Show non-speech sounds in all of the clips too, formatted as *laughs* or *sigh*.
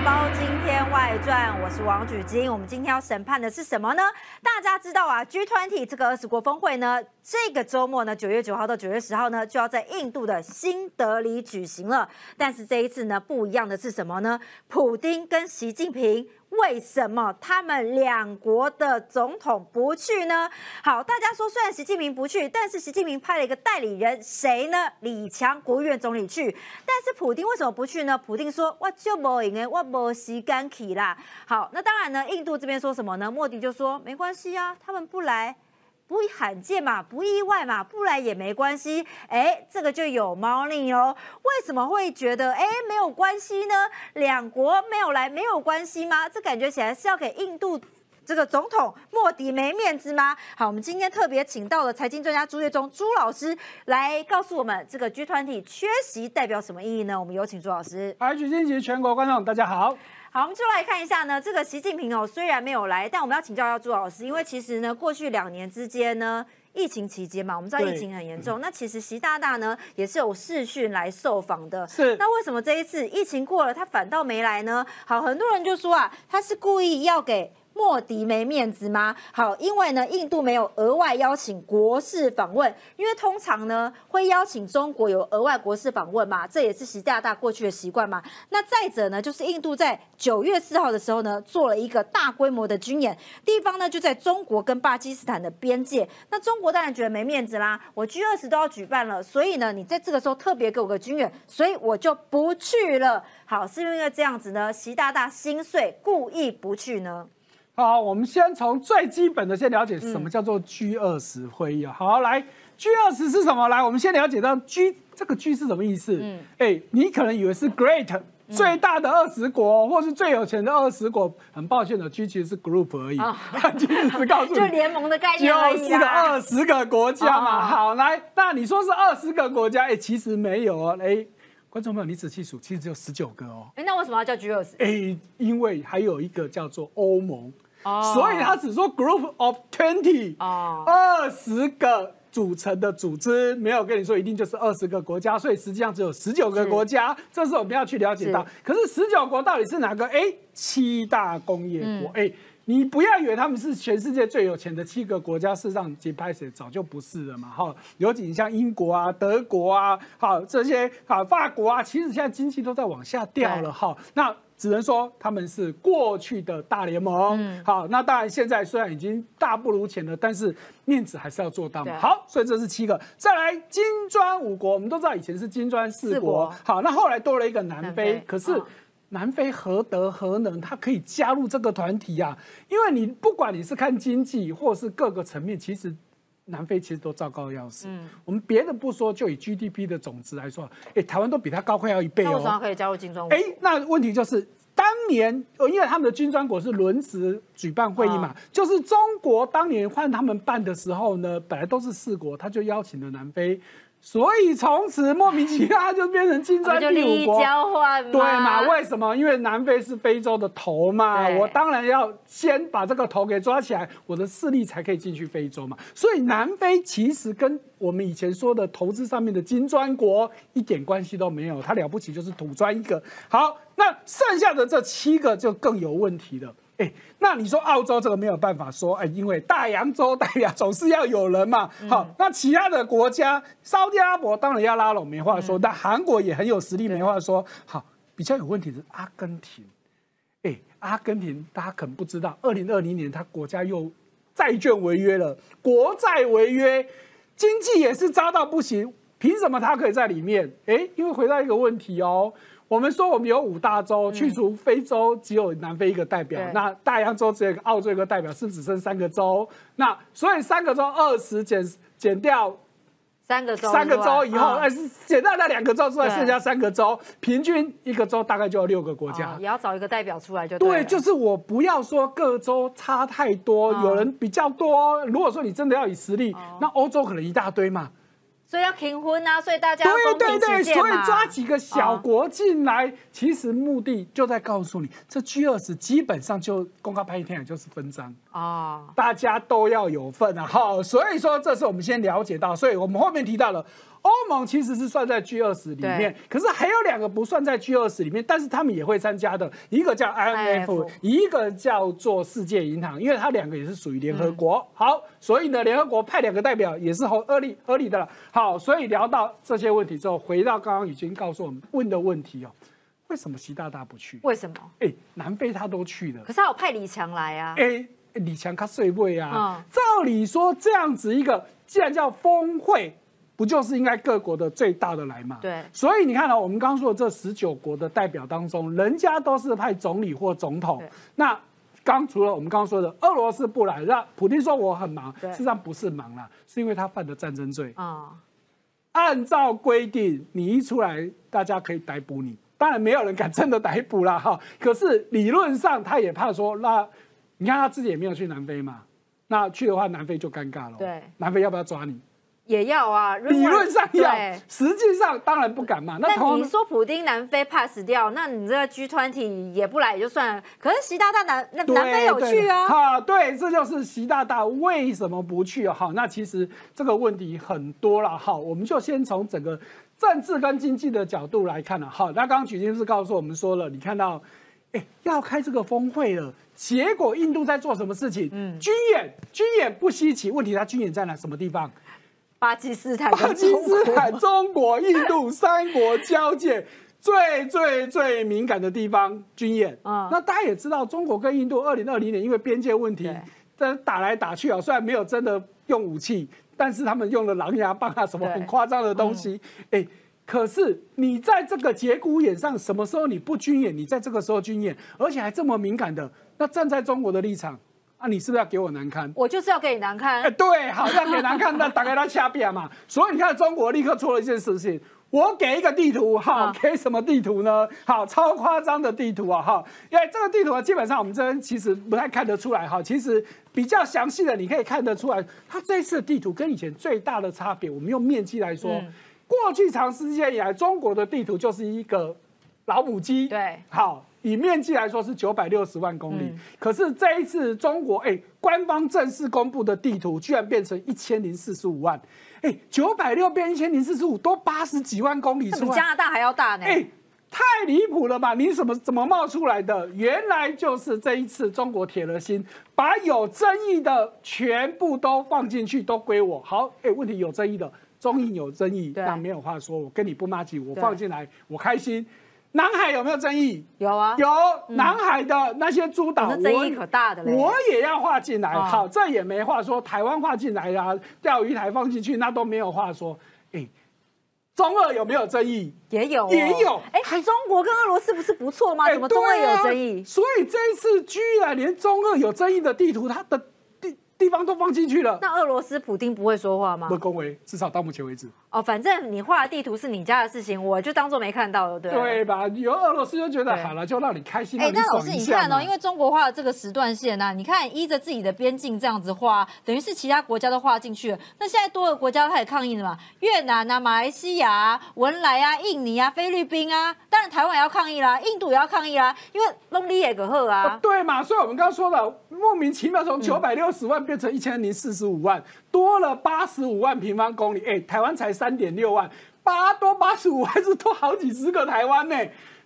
《包今天外传》，我是王举金。我们今天要审判的是什么呢？大家知道啊，G20 这个二十国峰会呢，这个周末呢，九月九号到九月十号呢，就要在印度的新德里举行了。但是这一次呢，不一样的是什么呢？普丁跟习近平。为什么他们两国的总统不去呢？好，大家说虽然习近平不去，但是习近平派了一个代理人，谁呢？李强国务院总理去。但是普京为什么不去呢？普京说：“我就不应该，我不时间去啦。”好，那当然呢，印度这边说什么呢？莫迪就说：“没关系啊，他们不来。”不罕见嘛，不意外嘛，不来也没关系。哎，这个就有猫腻哦。为什么会觉得哎没有关系呢？两国没有来没有关系吗？这感觉起来是要给印度这个总统莫迪没面子吗？好，我们今天特别请到了财经专家朱月忠朱老师来告诉我们，这个 G 团体缺席代表什么意义呢？我们有请朱老师。来，举金及全国观众大家好。好，我们就来看一下呢。这个习近平哦，虽然没有来，但我们要请教一下朱老师，因为其实呢，过去两年之间呢，疫情期间嘛，我们知道疫情很严重。那其实习大大呢，也是有视讯来受访的。是。那为什么这一次疫情过了，他反倒没来呢？好，很多人就说啊，他是故意要给。莫迪没面子吗？好，因为呢，印度没有额外邀请国事访问，因为通常呢会邀请中国有额外国事访问嘛，这也是习大大过去的习惯嘛。那再者呢，就是印度在九月四号的时候呢，做了一个大规模的军演，地方呢就在中国跟巴基斯坦的边界。那中国当然觉得没面子啦，我 G 二十都要举办了，所以呢，你在这个时候特别给我个军演，所以我就不去了。好，是因为这样子呢，习大大心碎，故意不去呢？好，我们先从最基本的先了解什么叫做 G 二十会议啊。好，来 G 二十是什么？来，我们先了解到 G 这个 G 是什么意思？嗯，哎，你可能以为是 Great 最大的二十国，或是最有钱的二十国。很抱歉的，G 其实是 Group 而已。*laughs* G 是告诉你，*laughs* 就联盟的概念而已。就是个二十个国家嘛。好，来，那你说是二十个国家？哎，其实没有哦。哎。观众朋友，你仔细数，其实只有十九个哦。哎，那为什么要叫 G 二十？哎，因为还有一个叫做欧盟。所以他只说 group of twenty，二十个组成的组织，没有跟你说一定就是二十个国家，所以实际上只有十九个国家，这是我们要去了解到。可是十九国到底是哪个？哎，七大工业国。哎，你不要以为他们是全世界最有钱的七个国家，事实上，金拍谁早就不是了嘛。哈，尤其你像英国啊、德国啊，好这些好法国啊，其实现在经济都在往下掉了。哈，那。只能说他们是过去的大联盟，好，那当然现在虽然已经大不如前了，但是面子还是要做到嘛。好，所以这是七个，再来金砖五国，我们都知道以前是金砖四国，好，那后来多了一个南非，可是南非何德何能，他可以加入这个团体呀？因为你不管你是看经济或是各个层面，其实南非其实都糟糕的要死。嗯，我们别的不说，就以 GDP 的总值来说，哎，台湾都比它高快要一倍哦。为什么可以加入金砖？哎，那问题就是。当年，因为他们的金砖国是轮值举办会议嘛，就是中国当年换他们办的时候呢，本来都是四国，他就邀请了南非。所以从此莫名其妙就变成金砖第五国，对嘛？为什么？因为南非是非洲的头嘛，我当然要先把这个头给抓起来，我的势力才可以进去非洲嘛。所以南非其实跟我们以前说的投资上面的金砖国一点关系都没有，它了不起就是土砖一个。好，那剩下的这七个就更有问题了。哎，那你说澳洲这个没有办法说，哎，因为大洋洲代表总是要有人嘛。好，那其他的国家，沙特阿拉伯当然要拉拢，没话说。但韩国也很有实力，没话说。好，比较有问题是阿根廷。哎，阿根廷大家可能不知道，二零二零年他国家又债券违约了，国债违约，经济也是糟到不行。凭什么他可以在里面？哎，因为回到一个问题哦。我们说我们有五大洲，去除非洲，只有南非一个代表。那大洋洲只有澳洲一个代表，是不是只剩三个州？那所以三个州二十减减掉三个州，三个州以后，哎，是减掉那两个州之外，剩下三个州，平均一个州大概就要六个国家。也要找一个代表出来就对，就是我不要说各州差太多，有人比较多。如果说你真的要以实力，那欧洲可能一大堆嘛。所以要停婚啊，所以大家对对对，所以抓几个小国进来，其实目的就在告诉你，这 G 二十基本上就公开拍一天，也就是分赃。哦，大家都要有份啊！好，所以说这是我们先了解到，所以我们后面提到了欧盟其实是算在 G 二十里面，可是还有两个不算在 G 二十里面，但是他们也会参加的，一个叫 IMF，一个叫做世界银行，因为它两个也是属于联合国。好，所以呢，联合国派两个代表也是合合理合理的了。好，所以聊到这些问题之后，回到刚刚已经告诉我们问的问题哦。为什么习大大不去？为什么？哎，南非他都去了，可是他有派李强来啊。哎，李强他睡位啊。照理说这样子一个，既然叫峰会，不就是应该各国的最大的来嘛？对。所以你看到我们刚刚说的这十九国的代表当中，人家都是派总理或总统。那刚除了我们刚刚说的俄罗斯不来，让普京说我很忙，实际上不是忙啦，是因为他犯的战争罪啊。按照规定，你一出来，大家可以逮捕你。当然没有人敢真的逮捕了哈，可是理论上他也怕说，那你看他自己也没有去南非嘛，那去的话南非就尴尬了。对，南非要不要抓你？也要啊，理论上要，实际上当然不敢嘛。那你说普丁南非 pass 掉，那你这个 G 团体也不来也就算了。可是习大大南那南非有去啊？哈，对，这就是习大大为什么不去啊？好，那其实这个问题很多了。好，我们就先从整个政治跟经济的角度来看了。好，那刚刚曲金是告诉我们说了，你看到，哎，要开这个峰会了，结果印度在做什么事情？嗯，军演，军演不稀奇，问题他军演在哪什么地方？巴基斯坦、巴基斯坦、中国、印度 *laughs* 三国交界，最最最敏感的地方军演。啊，那大家也知道，中国跟印度二零二零年因为边界问题，在打来打去啊，虽然没有真的用武器，但是他们用了狼牙棒啊，什么很夸张的东西。哎，可是你在这个节骨眼上，什么时候你不军演？你在这个时候军演，而且还这么敏感的，那站在中国的立场。啊，你是不是要给我难堪？我就是要给你难堪。哎，对，好像给难堪，那打给他掐扁嘛。*laughs* 所以你看，中国立刻做了一件事情，我给一个地图，哈，给什么地图呢？好，超夸张的地图啊，哈，因为这个地图呢，基本上我们这边其实不太看得出来，哈，其实比较详细的，你可以看得出来，它这次的地图跟以前最大的差别，我们用面积来说，过去长时间以来，中国的地图就是一个老母鸡，对，好。以面积来说是九百六十万公里，可是这一次中国哎，官方正式公布的地图居然变成一千零四十五万，哎，九百六变一千零四十五，多八十几万公里，比加拿大还要大呢！哎，太离谱了吧？你怎么怎么冒出来的？原来就是这一次中国铁了心，把有争议的全部都放进去，都归我。好，哎，问题有争议的，中印有争议，那没有话说，我跟你不骂起，我放进来，我开心。南海有没有争议？有啊，有南海的那些诸岛，争议可大的我也要划进来。好，这也没话说。台湾划进来呀，钓鱼台放进去，那都没有话说。哎，中俄有没有争议？也有，也有。哎，中国跟俄罗斯不是不错吗？怎么中俄有争议？所以这一次居然连中俄有争议的地图，它的。地方都放进去了，那俄罗斯普丁不会说话吗？不恭维，至少到目前为止。哦，反正你画的地图是你家的事情，我就当做没看到了，对对吧？有俄罗斯就觉得好了，就让你开心。哎，那老师你看哦，因为中国画的这个时段线呐，你看依着自己的边境这样子画，等于是其他国家都画进去了。那现在多个国家开始抗议了嘛？越南啊、马来西亚、文莱啊、印尼啊、菲律宾啊，当然台湾也要抗议啦，印度也要抗议啦，因为龙里也个贺啊。对嘛？所以我们刚刚说了，莫名其妙从九百六十万变成一千零四。十五万多了八十五万平方公里，哎，台湾才三点六万，八多八十五还是多好几十个台湾呢？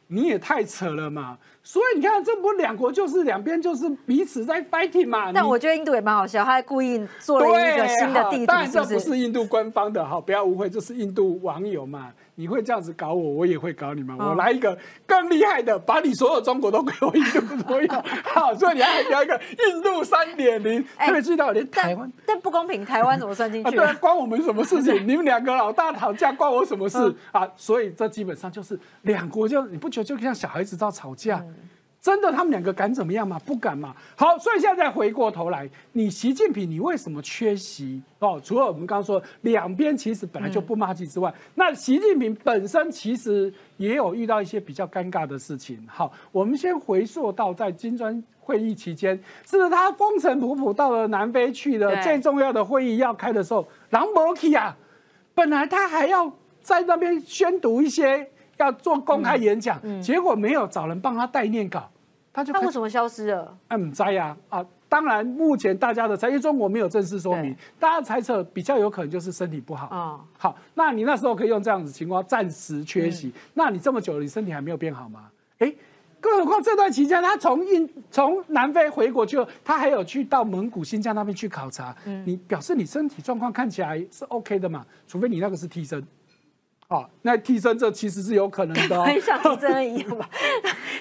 你也太扯了嘛！所以你看，这不两国就是两边就是彼此在 fighting 嘛？但我觉得印度也蛮好笑，他还故意做了一个新的地图，但这不是印度官方的哈，不要误会，这是印度网友嘛。你会这样子搞我，我也会搞你们。我来一个更厉害的，把你所有中国都给我印度所有。*laughs* 好，所以你还要一个印度三点零。特别知道连台湾，但不公平，台湾怎么算进去？*laughs* 对，关我们什么事情？*laughs* 你们两个老大吵架，关我什么事啊？所以这基本上就是两国就你不觉得就像小孩子在吵架？真的，他们两个敢怎么样吗？不敢嘛。好，所以现在再回过头来，你习近平，你为什么缺席？哦，除了我们刚刚说两边其实本来就不骂街之外，那习近平本身其实也有遇到一些比较尴尬的事情。好，我们先回溯到在金砖会议期间，是他风尘仆仆到了南非去的最重要的会议要开的时候，朗博基啊，本来他还要在那边宣读一些要做公开演讲，结果没有找人帮他代念稿。他为什么消失了？嗯，在呀啊，当然目前大家的猜，因为中国没有正式说明，大家猜测比较有可能就是身体不好。哦好，那你那时候可以用这样子情况暂时缺席，那你这么久了，你身体还没有变好吗？哎，更何况这段期间他从印从南非回国去后，他还有去到蒙古、新疆那边去考察，嗯你表示你身体状况看起来是 OK 的嘛？除非你那个是替身。哦，那替身这其实是有可能的、哦。很像替身一样吧？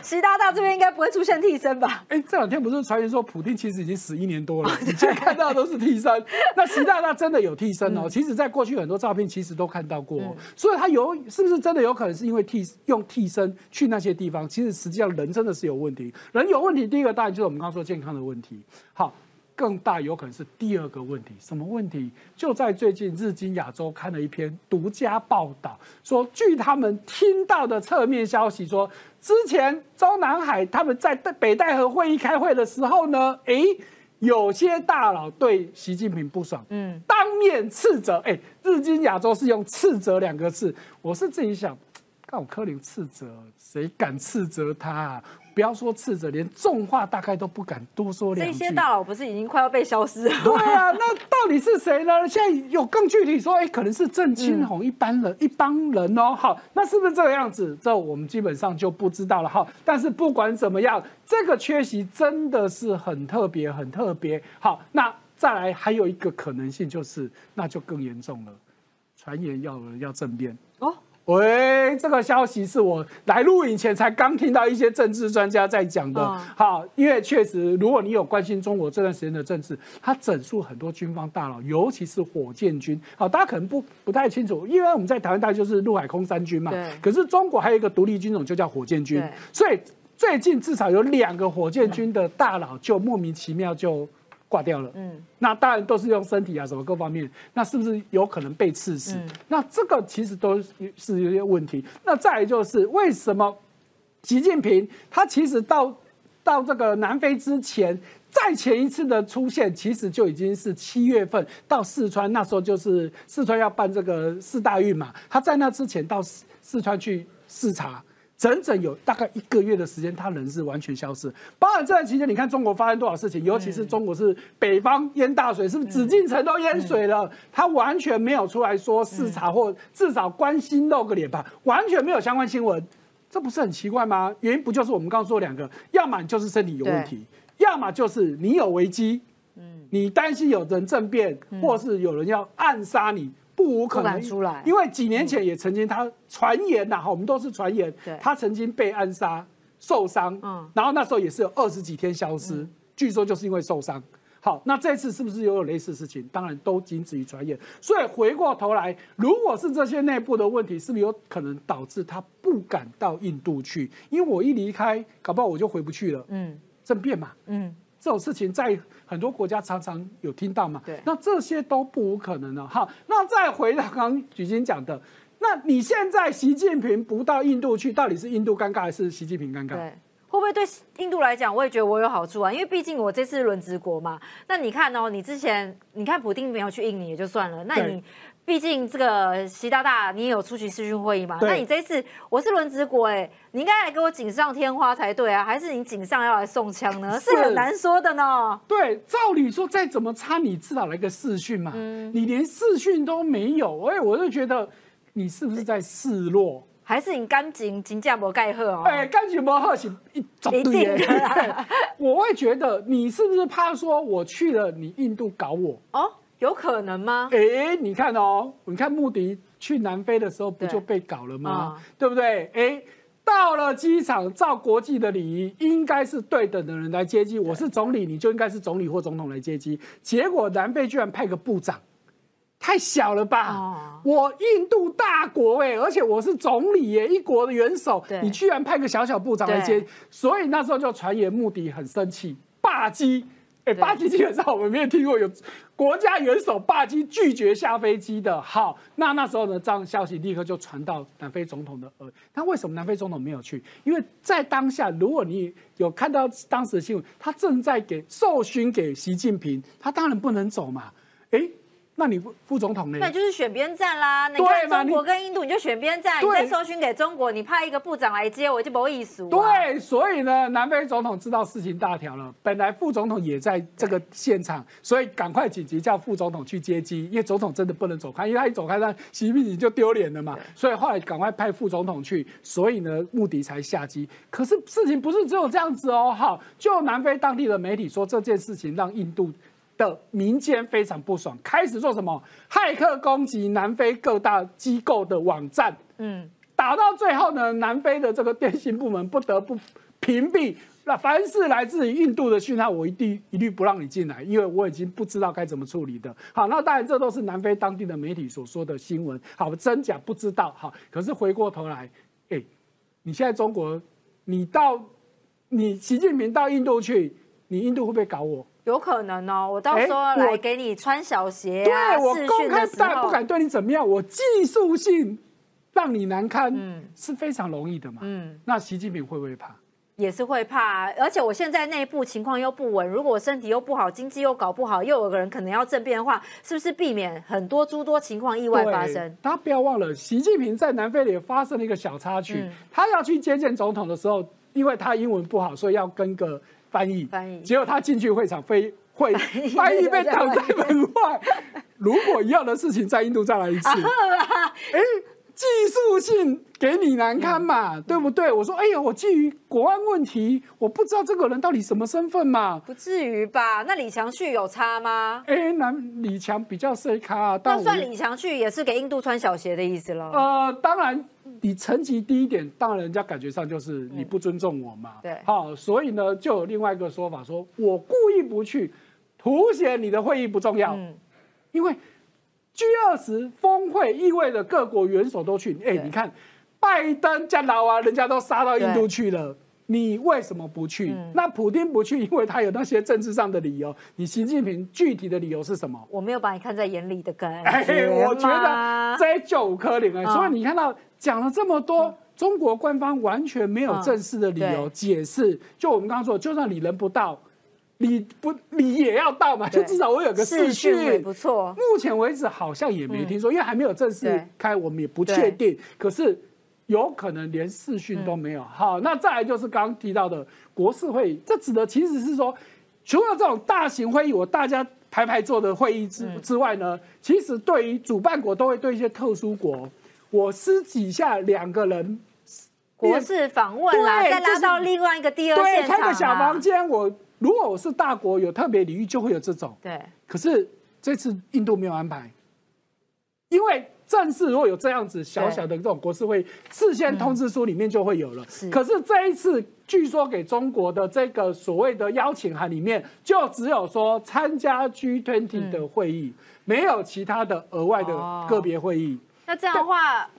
习大大这边应该不会出现替身吧？哎，这两天不是传言说普丁其实已经死一年多了，你现在看到的都是替身。*laughs* 那习大大真的有替身哦，其实在过去很多照片其实都看到过、哦，所以他有是不是真的有可能是因为替用替身去那些地方？其实实际上人真的是有问题，人有问题，第一个当然就是我们刚刚说健康的问题。好。更大有可能是第二个问题，什么问题？就在最近，日经亚洲看了一篇独家报道，说据他们听到的侧面消息说，之前中南海他们在北戴河会议开会的时候呢，诶，有些大佬对习近平不爽，嗯，当面斥责，诶，日经亚洲是用斥责两个字，我是自己想，看我柯林斥责，谁敢斥责他、啊？不要说斥责，连重话大概都不敢多说两这。些大佬不是已经快要被消失了？对啊，那到底是谁呢？现在有更具体说，哎，可能是郑清红一般人、一帮人哦。好，那是不是这个样子？这我们基本上就不知道了哈。但是不管怎么样，这个缺席真的是很特别，很特别。好，那再来还有一个可能性就是，那就更严重了，传言要要政变。哦，喂，这个消息是我来录影前才刚听到一些政治专家在讲的。嗯好，因为确实，如果你有关心中国这段时间的政治，他整肃很多军方大佬，尤其是火箭军。好，大家可能不不太清楚，因为我们在台湾大概就是陆海空三军嘛对。可是中国还有一个独立军种，就叫火箭军。所以最近至少有两个火箭军的大佬就莫名其妙就挂掉了。嗯，那当然都是用身体啊什么各方面，那是不是有可能被刺死？嗯那这个其实都是是有些问题。那再来就是为什么习近平他其实到到这个南非之前。再前一次的出现，其实就已经是七月份到四川，那时候就是四川要办这个四大运嘛。他在那之前到四四川去视察，整整有大概一个月的时间，他人是完全消失。包含这段期间，你看中国发生多少事情，尤其是中国是北方淹大水，是不是紫禁城都淹水了？他完全没有出来说视察或至少关心露个脸吧，完全没有相关新闻。这不是很奇怪吗？原因不就是我们刚刚说两个，要么就是身体有问题，要么就是你有危机，你担心有人政变，或是有人要暗杀你，不无可能出来因为几年前也曾经他传言呐，哈，我们都是传言，他曾经被暗杀受伤，嗯然后那时候也是有二十几天消失，据说就是因为受伤。好，那这次是不是又有类似事情？当然都仅止于传言。所以回过头来，如果是这些内部的问题，是不是有可能导致他不敢到印度去？因为我一离开，搞不好我就回不去了。嗯政变嘛，嗯，这种事情在很多国家常常有听到嘛。对那这些都不无可能的。好，那再回到刚刚举金讲的，那你现在习近平不到印度去，到底是印度尴尬还是习近平尴尬？对。会不会对印度来讲，我也觉得我有好处啊？因为毕竟我这次轮值国嘛。那你看哦，你之前你看普丁没有去印尼也就算了，那你毕竟这个习大大你也有出席视讯会议嘛？那你这次我是轮值国哎，你应该来给我锦上添花才对啊，还是你锦上要来送枪呢？是是很难说的呢。对，照理说再怎么差，你至少来个视讯嘛。你连视讯都没有，哎，我就觉得你是不是在示弱？还是你干紧紧架不盖贺哦？哎，感觉不好是一整一堆耶定的 *laughs* 我会觉得你是不是怕说我去了，你印度搞我？哦，有可能吗？哎，你看哦，你看穆迪去南非的时候不就被搞了吗？对不对？哎，到了机场，照国际的礼仪，应该是对等的人来接机。我是总理，你就应该是总理或总统来接机。结果南非居然派个部长，太小了吧？哦我印度大国哎、而且我是总理耶、一国的元首，你居然派个小小部长来接，所以那时候就传言穆迪很生气，霸机。哎、对霸机基本上我们没有听过有国家元首霸机拒绝下飞机的。好，那那时候呢，这样消息立刻就传到南非总统的耳。那为什么南非总统没有去？因为在当下，如果你有看到当时的新闻，他正在给授勋给习近平，他当然不能走嘛。哎、那你副副总统呢？那就是选边站啦。你看中国跟印度，你就选边站，你再搜寻给中国，你派一个部长来接我，就不意思。啊对，所以呢，南非总统知道事情大条了，本来副总统也在这个现场，所以赶快紧急叫副总统去接机，因为总统真的不能走开，因为他一走开，那习近平就丢脸了嘛，所以后来赶快派副总统去，所以呢，穆迪才下机。可是事情不是只有这样子哦，好，就南非当地的媒体说这件事情让印度。的民间非常不爽，开始做什么骇客攻击南非各大机构的网站，嗯，打到最后呢，南非的这个电信部门不得不屏蔽。那凡是来自于印度的讯号，我一定一律不让你进来，因为我已经不知道该怎么处理的。好，那当然这都是南非当地的媒体所说的新闻，好，真假不知道。好，可是回过头来，哎，你现在中国，你到你习近平到印度去，你印度会不会搞我？有可能哦。我到时候来给你穿小鞋啊，对我公开讯的时候当然不敢对你怎么样，我技术性让你难堪，嗯是非常容易的嘛。嗯，那习近平会不会怕？也是会怕，而且我现在内部情况又不稳，如果我身体又不好，经济又搞不好，又有个人可能要政变的话，是不是避免很多诸多情况意外发生对？大家不要忘了，习近平在南非也发生了一个小插曲。嗯他要去接见总统的时候，因为他英文不好，所以要跟个翻译。翻译结果他进去会场，非 *laughs* 会翻译被挡在门 *laughs* 外。如果一样的事情在印度再来一次，*laughs* 哎，技术性给你难堪嘛，对不对？我说，哎呀，我基于国安问题，我不知道这个人到底什么身份嘛。不至于吧？那李强去有差吗？哎，那李强比较 C 咖、啊，但我那算李强去也是给印度穿小鞋的意思了。呃，当然，你层级低一点，当然人家感觉上就是你不尊重我嘛。嗯对好，所以呢，就有另外一个说法说，我故意不去，凸显你的会议不重要，嗯，因为 G 二十峰会意味着各国元首都去。哎，你看，拜登加老啊，人家都杀到印度去了。你为什么不去？嗯那普丁不去，因为他有那些政治上的理由。你习近平具体的理由是什么？我没有把你看在眼里的感哎，我觉得这就有可能哎，嗯所以你看到讲了这么多，中国官方完全没有正式的理由解释。就我们刚刚说，就算你人不到，你不你也要到嘛，就至少我有个视视讯。不错。目前为止好像也没听说，因为还没有正式对开，我们也不确定。可是有可能连视讯都没有。好，那再来就是刚刚提到的国事会议，这指的其实是说，除了这种大型会议，我大家排排坐的会议之之外呢，其实对于主办国都会对一些特殊国，我私底下两个人。国事访问啦，再拉到另外一个第二对，现场啦开个小房间，我如果我是大国，有特别礼遇，就会有这种。对，可是这次印度没有安排，因为正式如果有这样子小小的这种国事会，事先通知书里面就会有了。是可是这一次据说给中国的这个所谓的邀请函里面，就只有说参加 G20 的会议，没有其他的额外的哦个别会议。那这样的话，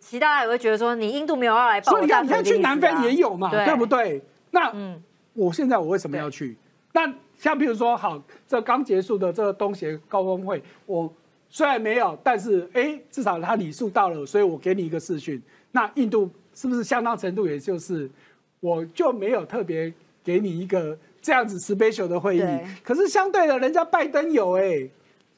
其他人也会觉得说，你印度没有要来所以你看，你看去南非也有嘛，对不？对？那嗯，我现在我为什么要去？那像比如说，好，这刚结束的这个东协高峰会，我虽然没有，但是哎，至少他礼数到了，所以我给你一个视讯。那印度是不是相当程度，也就是我就没有特别给你一个这样子 special 的会议？可是相对的，人家拜登有哎，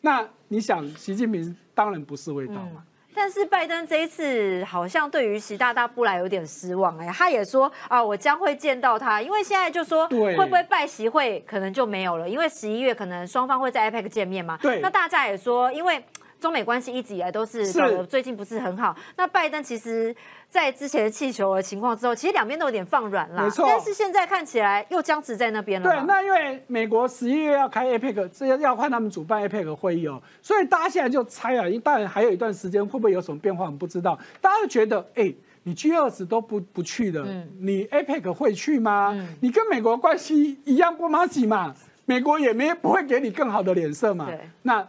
那你想，习近平当然不是味道嘛。但是拜登这一次好像对于习大大不来有点失望哎，他也说啊，我将会见到他，因为现在就说会不会拜习会可能就没有了，因为十一月可能双方会在 IPEC 见面嘛。对那大家也说，因为中美关系一直以来都是是搞得最近不是很好。那拜登其实，在之前的气球的情况之后，其实两边都有点放软啦。没错但是现在看起来又僵持在那边了对，那因为美国十一月要开 APEC，这要要换他们主办 APEC 会议哦，所以大家现在就猜啊，因为当然还有一段时间会不会有什么变化，我们不知道。大家都觉得，哎、你 G 二十都不不去的，嗯你 APEC 会去吗？嗯你跟美国关系一样不马吉嘛，美国也没不会给你更好的脸色嘛对。那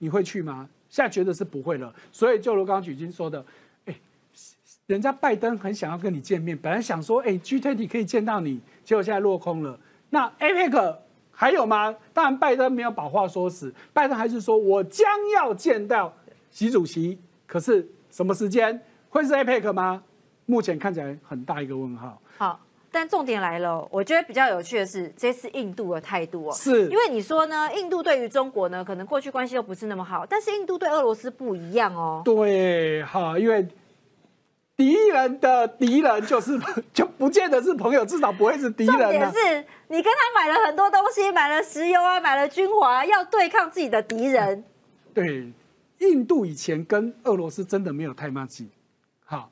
你会去吗？现在觉得是不会了，所以就如刚刚举金说的，哎、人家拜登很想要跟你见面，本来想说，哎、g 2 0可以见到你，结果现在落空了。那 APEC 还有吗？当然，拜登没有把话说死，拜登还是说我将要见到习主席，可是什么时间会是 APEC 吗？目前看起来很大一个问号。好，但重点来了，我觉得比较有趣的是这次印度的态度哦，是因为你说呢，印度对于中国呢，可能过去关系都不是那么好，但是印度对俄罗斯不一样哦。对，哈，因为敌人的敌人就是就不见得是朋友，至少不会是敌人啊。点是你跟他买了很多东西，买了石油啊，买了军火啊，要对抗自己的敌人。对，印度以前跟俄罗斯真的没有太默契。好，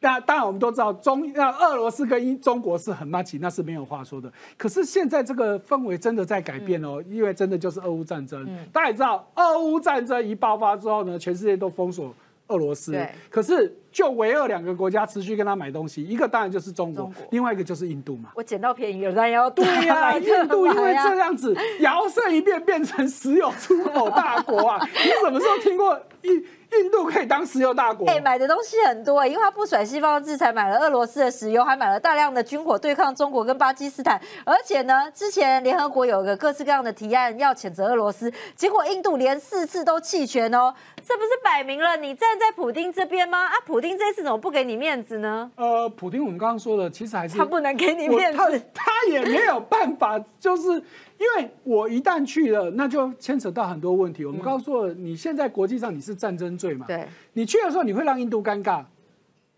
那当然我们都知道中那俄罗斯跟英中国是很默契，那是没有话说的。可是现在这个氛围真的在改变哦，因为真的就是俄乌战争。大家也知道，俄乌战争一爆发之后呢，全世界都封锁俄罗斯。可是就唯二两个国家持续跟他买东西，一个当然就是中国，中国另外一个就是印度嘛。我捡到便宜了，但要对呀、*laughs* 印度因为这样子摇身一变变成石油出口大国啊！*laughs* 你什么时候听过印印度可以当石油大国？哎、买的东西很多、因为他不甩西方的制裁，买了俄罗斯的石油，还买了大量的军火对抗中国跟巴基斯坦。而且呢，之前联合国有个各式各样的提案要谴责俄罗斯，结果印度连四次都弃权哦，这不是摆明了你站在普丁这边吗？啊，普丁这次怎么不给你面子呢？呃，普丁我们刚刚说的，其实还是他不能给你面子。他也没有办法，就是因为我一旦去了，那就牵扯到很多问题。我们刚刚说了，你现在国际上你是战争罪嘛？对，你去的时候你会让印度尴尬，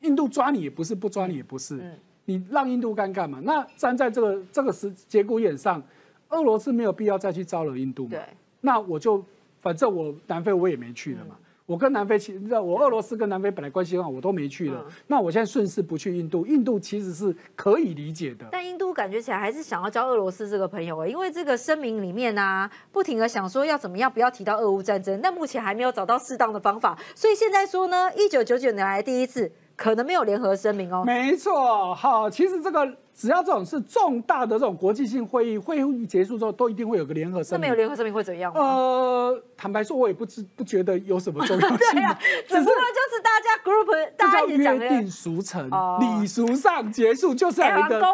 印度抓你也不是，不抓你也不是，嗯你让印度尴尬嘛？那站在这个这个时节骨眼上，俄罗斯没有必要再去招惹印度嘛对？那我就反正我南非我也没去了嘛。我跟南非其我俄罗斯跟南非本来关系很好，我都没去了。嗯那我现在顺势不去印度，印度其实是可以理解的。但印度感觉起来还是想要交俄罗斯这个朋友欸因为这个声明里面啊，不停的想说要怎么样不要提到俄乌战争，但目前还没有找到适当的方法，所以现在说呢，一九九九年来第一次可能没有联合声明哦。没错，好，其实这个只要这种是重大的这种国际性会议，会议结束之后，都一定会有个联合那声明。那没有联合声明会怎样吗？呃，坦白说，我也不知不觉得有什么重要性，*laughs* 对啊，*laughs* 只不过就是大家 group 这大家叫一起讲。约定俗成哦，礼俗上结束，就是一个共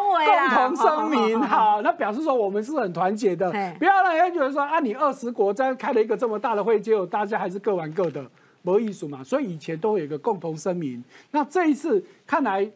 同声明。好那表示说我们是很团结的，不要让人家觉得说啊，你二十国在开了一个这么大的会，结果大家还是各玩各的，没艺术嘛。所以以前都会有一个共同声明。那这一次看来。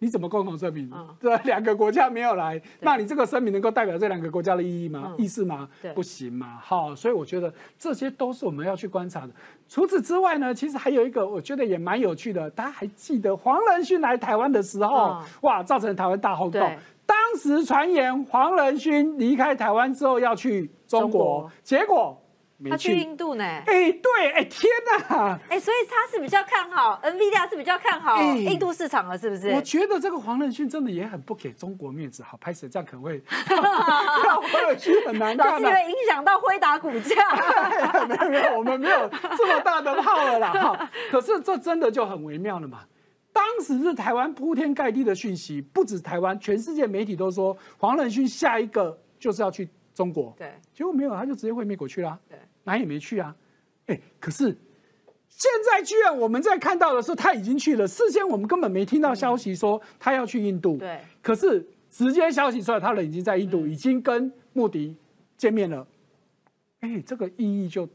你怎么共同声明嗯？对，*laughs* 两个国家没有来，那你这个声明能够代表这两个国家的意义吗？嗯意思吗对？不行嘛。好，所以我觉得这些都是我们要去观察的。除此之外呢，其实还有一个我觉得也蛮有趣的，大家还记得黄仁勋来台湾的时候，嗯哇，造成台湾大轰动对。当时传言黄仁勋离开台湾之后要去中中国，结果没他去去。印度呢？哎，对，哎，天哪！哎，所以他是比较看好 NVIDIA 是比较看好哎印度市场了，是不是？我觉得这个黄仁勋真的也很不给中国面子，好拍摄这样可能会 *laughs* 让黄仁勋很难看啊。会影响到辉达股价。没有没有，我们没有这么大的炮了啦哈。可是这真的就很微妙了嘛。当时是台湾铺天盖地的讯息，不止台湾，全世界媒体都说黄仁勋下一个就是要去中国，对，结果没有，他就直接回美国去啦，对，哪也没去啊。哎，可是现在居然我们在看到的是他已经去了，事先我们根本没听到消息说他要去印度，对，可是直接消息出来，他人已经在印度，已经跟穆迪见面了。哎，这个意义就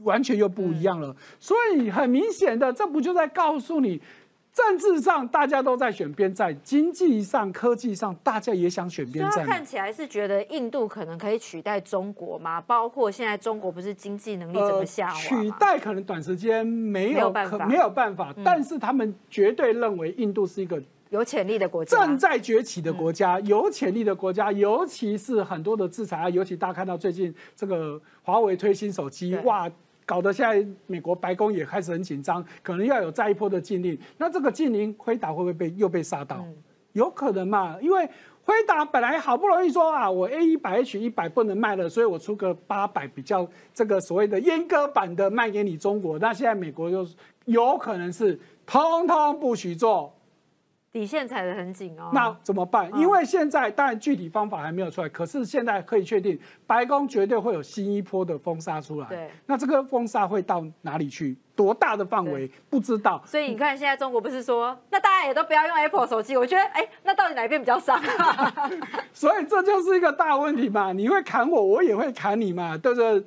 完全又不一样了。所以很明显的，这不就在告诉你，政治上大家都在选边站，经济上、科技上大家也想选边站嘛。看起来是觉得印度可能可以取代中国嘛？包括现在中国不是经济能力怎么下滑吗呃取代可能短时间没有办法没有办法，但是他们绝对认为印度是一个有潜力的国家。正在崛起的国嗯家，有潜力的国家，尤其是很多的制裁啊，尤其大家看到最近这个华为推新手机，哇，搞得现在美国白宫也开始很紧张，可能要有再一波的禁令。那这个禁令，辉达会不会被又被杀到？嗯有可能嘛？因为辉达本来好不容易说啊，我 A 一百 H 一百不能卖了，所以我出个八百比较这个所谓的阉割版的卖给你中国。那现在美国就有可能是通通不许做。底线踩得很紧哦。那怎么办？嗯因为现在当然具体方法还没有出来，可是现在可以确定，白宫绝对会有新一波的封杀出来。对，那这个封杀会到哪里去？多大的范围？不知道。所以你看，现在中国不是说，那大家也都不要用 Apple 手机？我觉得，哎，那到底哪一边比较伤？*laughs* *laughs* 所以这就是一个大问题嘛。你会砍我，我也会砍你嘛，对不对？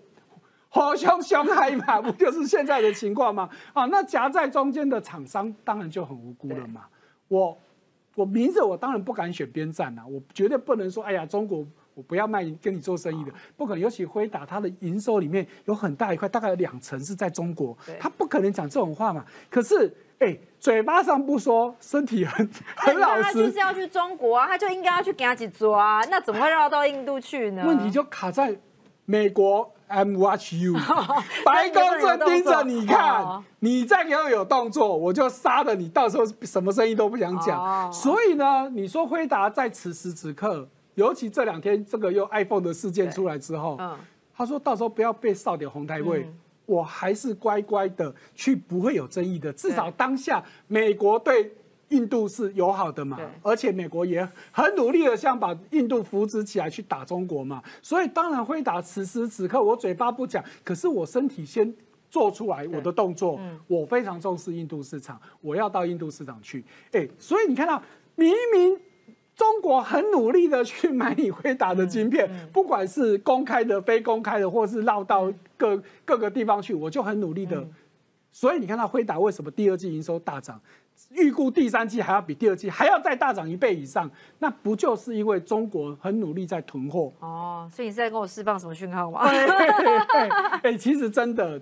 互相伤害嘛，不就是现在的情况吗？啊，那夹在中间的厂商当然就很无辜了嘛。我我明着我当然不敢选边站啊，我绝对不能说，哎呀，中国我不要卖跟你做生意的，不可能。尤其辉达它的营收里面有很大一块，大概有两成是在中国，他不可能讲这种话嘛。可是，哎，嘴巴上不说，身体很很老实。他就是要去中国啊，他就应该要去给他去抓，那怎么会绕到印度去呢？问题就卡在美国。I'm watch you，*laughs* 白宫正盯着你看，你再给我有动作，我就杀了你。到时候什么生意都不想讲。所以呢，你说辉达在此时此刻，尤其这两天这个又 iPhone 的事件出来之后，他说到时候不要被扫点红台位，我还是乖乖的去，不会有争议的。至少当下美国对。印度是友好的嘛，而且美国也很努力的想把印度扶植起来去打中国嘛，所以当然会打。此时此刻我嘴巴不讲，可是我身体先做出来我的动作。我非常重视印度市场，我要到印度市场去。哎，所以你看到明明中国很努力的去买你辉达的晶片，不管是公开的、非公开的，或是绕到各各个地方去，我就很努力的。所以你看到辉达为什么第二季营收大涨？预估第三季还要比第二季还要再大涨一倍以上，那不就是因为中国很努力在囤货？哦，所以你是在跟我释放什么讯号吗？*laughs* 哎，其实真的，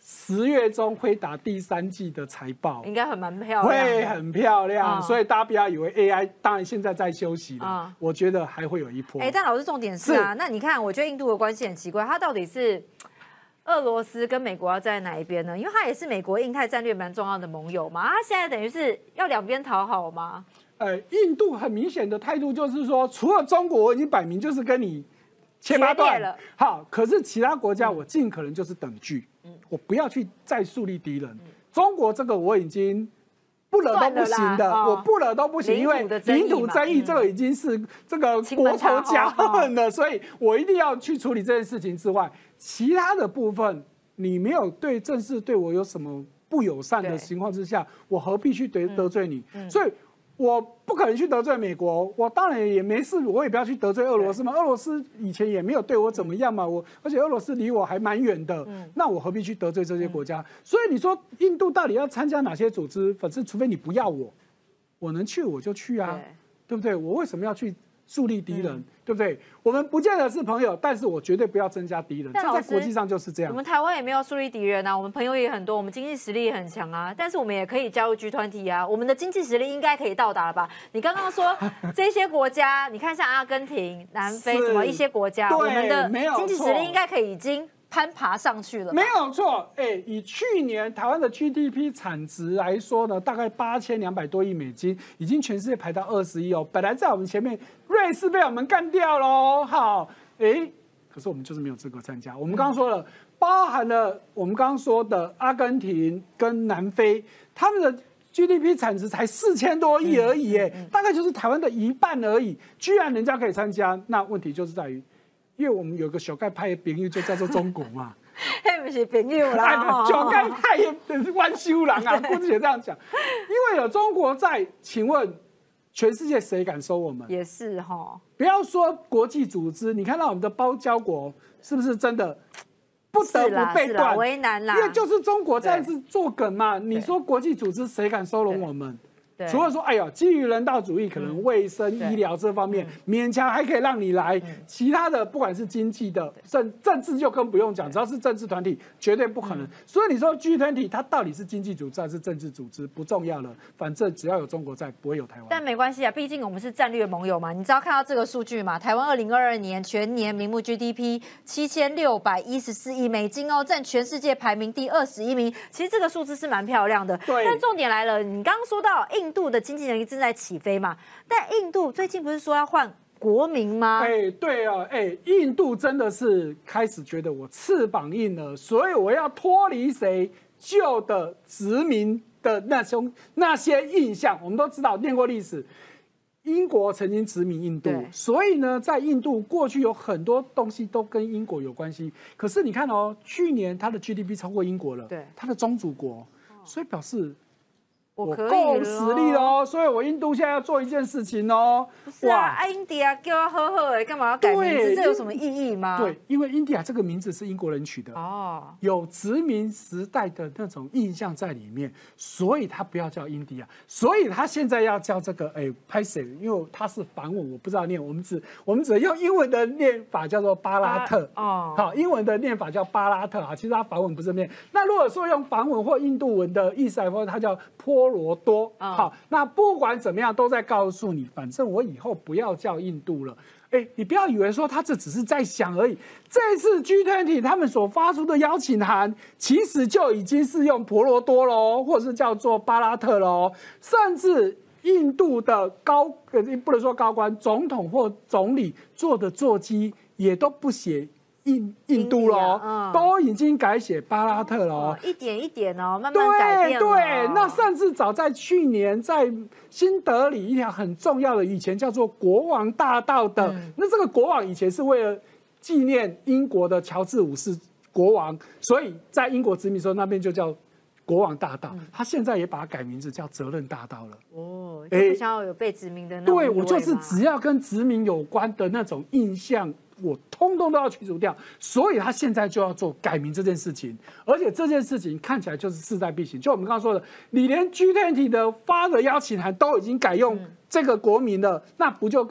十月中会打第三季的财报，应该很蛮漂亮，会很漂亮。所以大家不要以为 AI，当然现在在休息了，我觉得还会有一波。哎，但老师重点是啊，那你看，我觉得印度的关系很奇怪，它到底是？俄罗斯跟美国要在哪一边呢？因为它也是美国印太战略蛮重要的盟友嘛。它现在等于是要两边讨好吗？呃，印度很明显的态度就是说，除了中国，已经摆明就是跟你切八段了。好，可是其他国家我尽可能就是等距，我不要去再树立敌人。中国这个我已经。不惹都不行的，我不惹都不行，因为领土争议这个已经是这个国仇家恨了，*laughs* 所以我一定要去处理这件事情之外，其他的部分你没有对正式对我有什么不友善的情况之下，我何必去得得罪你？所以。我不可能去得罪美国，我当然也没事，我也不要去得罪俄罗斯嘛。俄罗斯以前也没有对我怎么样嘛，我而且俄罗斯离我还蛮远的，那我何必去得罪这些国家？所以你说印度到底要参加哪些组织？反正除非你不要我，我能去我就去啊，对不对？我为什么要去？树立敌人，对不对？我们不见得是朋友，但是我绝对不要增加敌人。这在国际上就是这样。我们台湾也没有树立敌人啊，我们朋友也很多，我们经济实力也很强啊。但是我们也可以加入 G 团体啊，我们的经济实力应该可以到达了吧？你刚刚说 *laughs* 这些国家，你看像阿根廷、南非什么一些国家，我们的经济实力应该可以已经。攀爬上去了，没有错。哎，以去年台湾的 GDP 产值来说呢，大概八千两百多亿美金，已经全世界排到二十一哦。本来在我们前面，瑞士被我们干掉喽。好，哎，可是我们就是没有资格参加。我们刚刚说了，包含了我们刚刚说的阿根廷跟南非，他们的 GDP 产值才四千多亿而已，哎，大概就是台湾的一半而已。居然人家可以参加，那问题就是在于。因为我们有个小盖派的朋友就叫做中国嘛，*laughs* 那不是朋友啦，小盖派也是弯修郎啊，不是也这样讲？因为有中国在，请问全世界谁敢收我们？也是哈，不要说国际组织，你看到我们的包交国是不是真的不得不被断？为难啦，因为就是中国这样子做梗嘛。你说国际组织谁敢收容我们？除了说，哎呀，基于人道主义，可能卫生医疗这方面勉强还可以让你来，其他的不管是经济的政政治就更不用讲，只要是政治团体绝对不可能。所以你说 G 团体它到底是经济组织还是政治组织不重要了，反正只要有中国在，不会有台湾。但没关系啊，毕竟我们是战略盟友嘛。你知道看到这个数据嘛？台湾二零二二年全年名目 GDP 七千六百一十四亿美金哦，占全世界排名第二十一名。其实这个数字是蛮漂亮的。对。但重点来了，你刚刚说到印。印度的经济能力正在起飞嘛？但印度最近不是说要换国民吗？哎，对啊，哎，印度真的是开始觉得我翅膀硬了，所以我要脱离谁旧的殖民的那种那些印象。我们都知道，念过历史，英国曾经殖民印度，所以呢，在印度过去有很多东西都跟英国有关系。可是你看哦，去年它的 GDP 超过英国了，对，它的宗主国，所以表示。我够实力了哦，所以我印度现在要做一件事情哦。不是啊，啊，印第安叫他呵呵哎，干嘛要改名字？这有什么意义吗？对，因为印第安这个名字是英国人取的哦，有殖民时代的那种印象在里面，所以他不要叫印第安，所以他现在要叫这个哎 p a s 因为他是梵文，我不知道念，我们只我们只用英文的念法叫做巴拉特哦，好，英文的念法叫巴拉特啊，其实他梵文不是念。那如果说用梵文或印度文的意思来说，它叫波罗多。好，那不管怎么样，都在告诉你，反正我以后不要叫印度了。哎，你不要以为说他这只是在想而已。这次 G20 他们所发出的邀请函，其实就已经是用婆罗多喽，或者是叫做巴拉特喽，甚至印度的高，不能说高官，总统或总理坐的座机也都不写。印印度喽，都已经改写巴拉特了，一点一点哦，慢慢改变对对，那甚至早在去年，在新德里一条很重要的，以前叫做国王大道的，那这个国王以前是为了纪念英国的乔治五世国王，所以在英国殖民时候那边就叫国王大道，他现在也把它改名字叫责任大道了。哦，不想要有被殖民的那对我就是只要跟殖民有关的那种印象。我通通都要去除掉，所以他现在就要做改名这件事情，而且这件事情看起来就是势在必行。就我们刚刚说的，你连 G20 的发的邀请函都已经改用这个国民了，那不就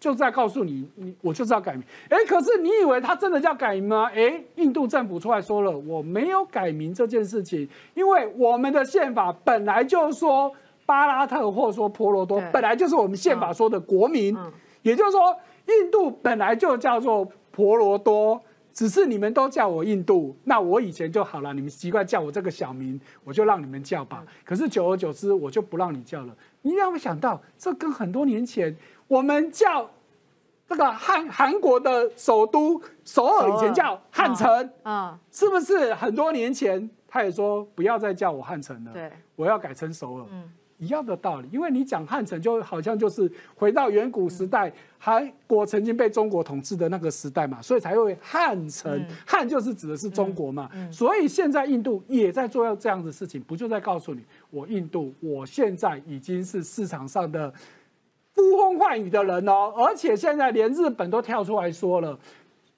就在告诉你，你我就是要改名。哎，可是你以为他真的叫改名吗？哎，印度政府出来说了，我没有改名这件事情，因为我们的宪法本来就说巴拉特或说婆罗多本来就是我们宪法说的国民，也就是说。印度本来就叫做婆罗多，只是你们都叫我印度，那我以前就好了。你们习惯叫我这个小名，我就让你们叫吧。可是久而久之，我就不让你叫了。你有没有想到，这跟很多年前我们叫这个汉韩国的首都首尔以前叫汉城，啊，是不是很多年前他也说不要再叫我汉城了？对，我要改成首尔。嗯。一样的道理，因为你讲汉城，就好像就是回到远古时代，韩国曾经被中国统治的那个时代嘛，所以才会汉城。汉就是指的是中国嘛，所以现在印度也在做这样的事情，不就在告诉你，我印度，我现在已经是市场上的呼风唤雨的人哦，而且现在连日本都跳出来说了，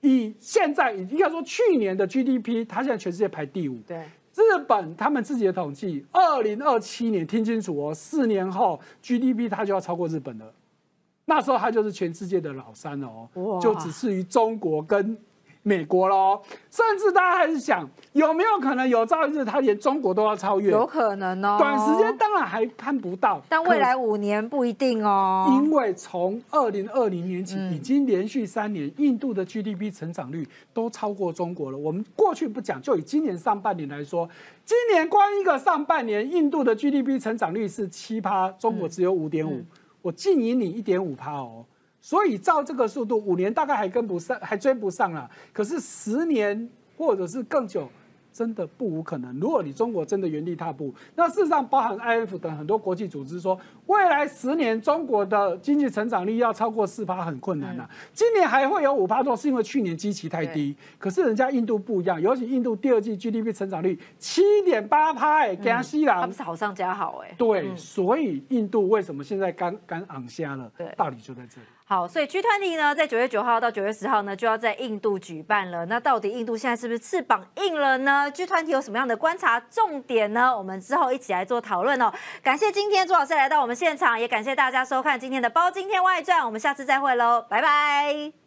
以现在应该说去年的 GDP，它现在全世界排第五。对。日本他们自己的统计，二零二七年听清楚哦，四年后 GDP 它就要超过日本了，那时候它就是全世界的老三了哦，就只次于中国跟。美国喽，甚至大家还是想有没有可能有朝一日它连中国都要超越？有可能哦。短时间当然还看不到，但未来五年不一定哦。因为从二零二零年起，已经连续三年印度的 GDP 成长率都超过中国了。我们过去不讲，就以今年上半年来说，今年光一个上半年，印度的 GDP 成长率是七趴，中国只有五点五，我近赢你一点五趴哦。所以照这个速度，五年大概还跟不上，还追不上了。可是十年或者是更久。真的不无可能。如果你中国真的原地踏步，那事实上包含 I F 等很多国际组织说，未来十年中国的经济成长率要超过四趴很困难呐。今年还会有五趴多，是因为去年基期太低。可是人家印度不一样，尤其印度第二季 G D P 成长率七点八趴，哎，加西啦，他们是好上加好，哎。对，所以印度为什么现在刚刚昂下了？对，道理就在这里。好，所以 G20 呢，在九月九号到九月十号呢，就要在印度举办了。那到底印度现在是不是翅膀硬了呢？G20 有什么样的观察重点呢？我们之后一起来做讨论哦。感谢今天朱老师来到我们现场，也感谢大家收看今天的《包今天外传》，我们下次再会喽，拜拜。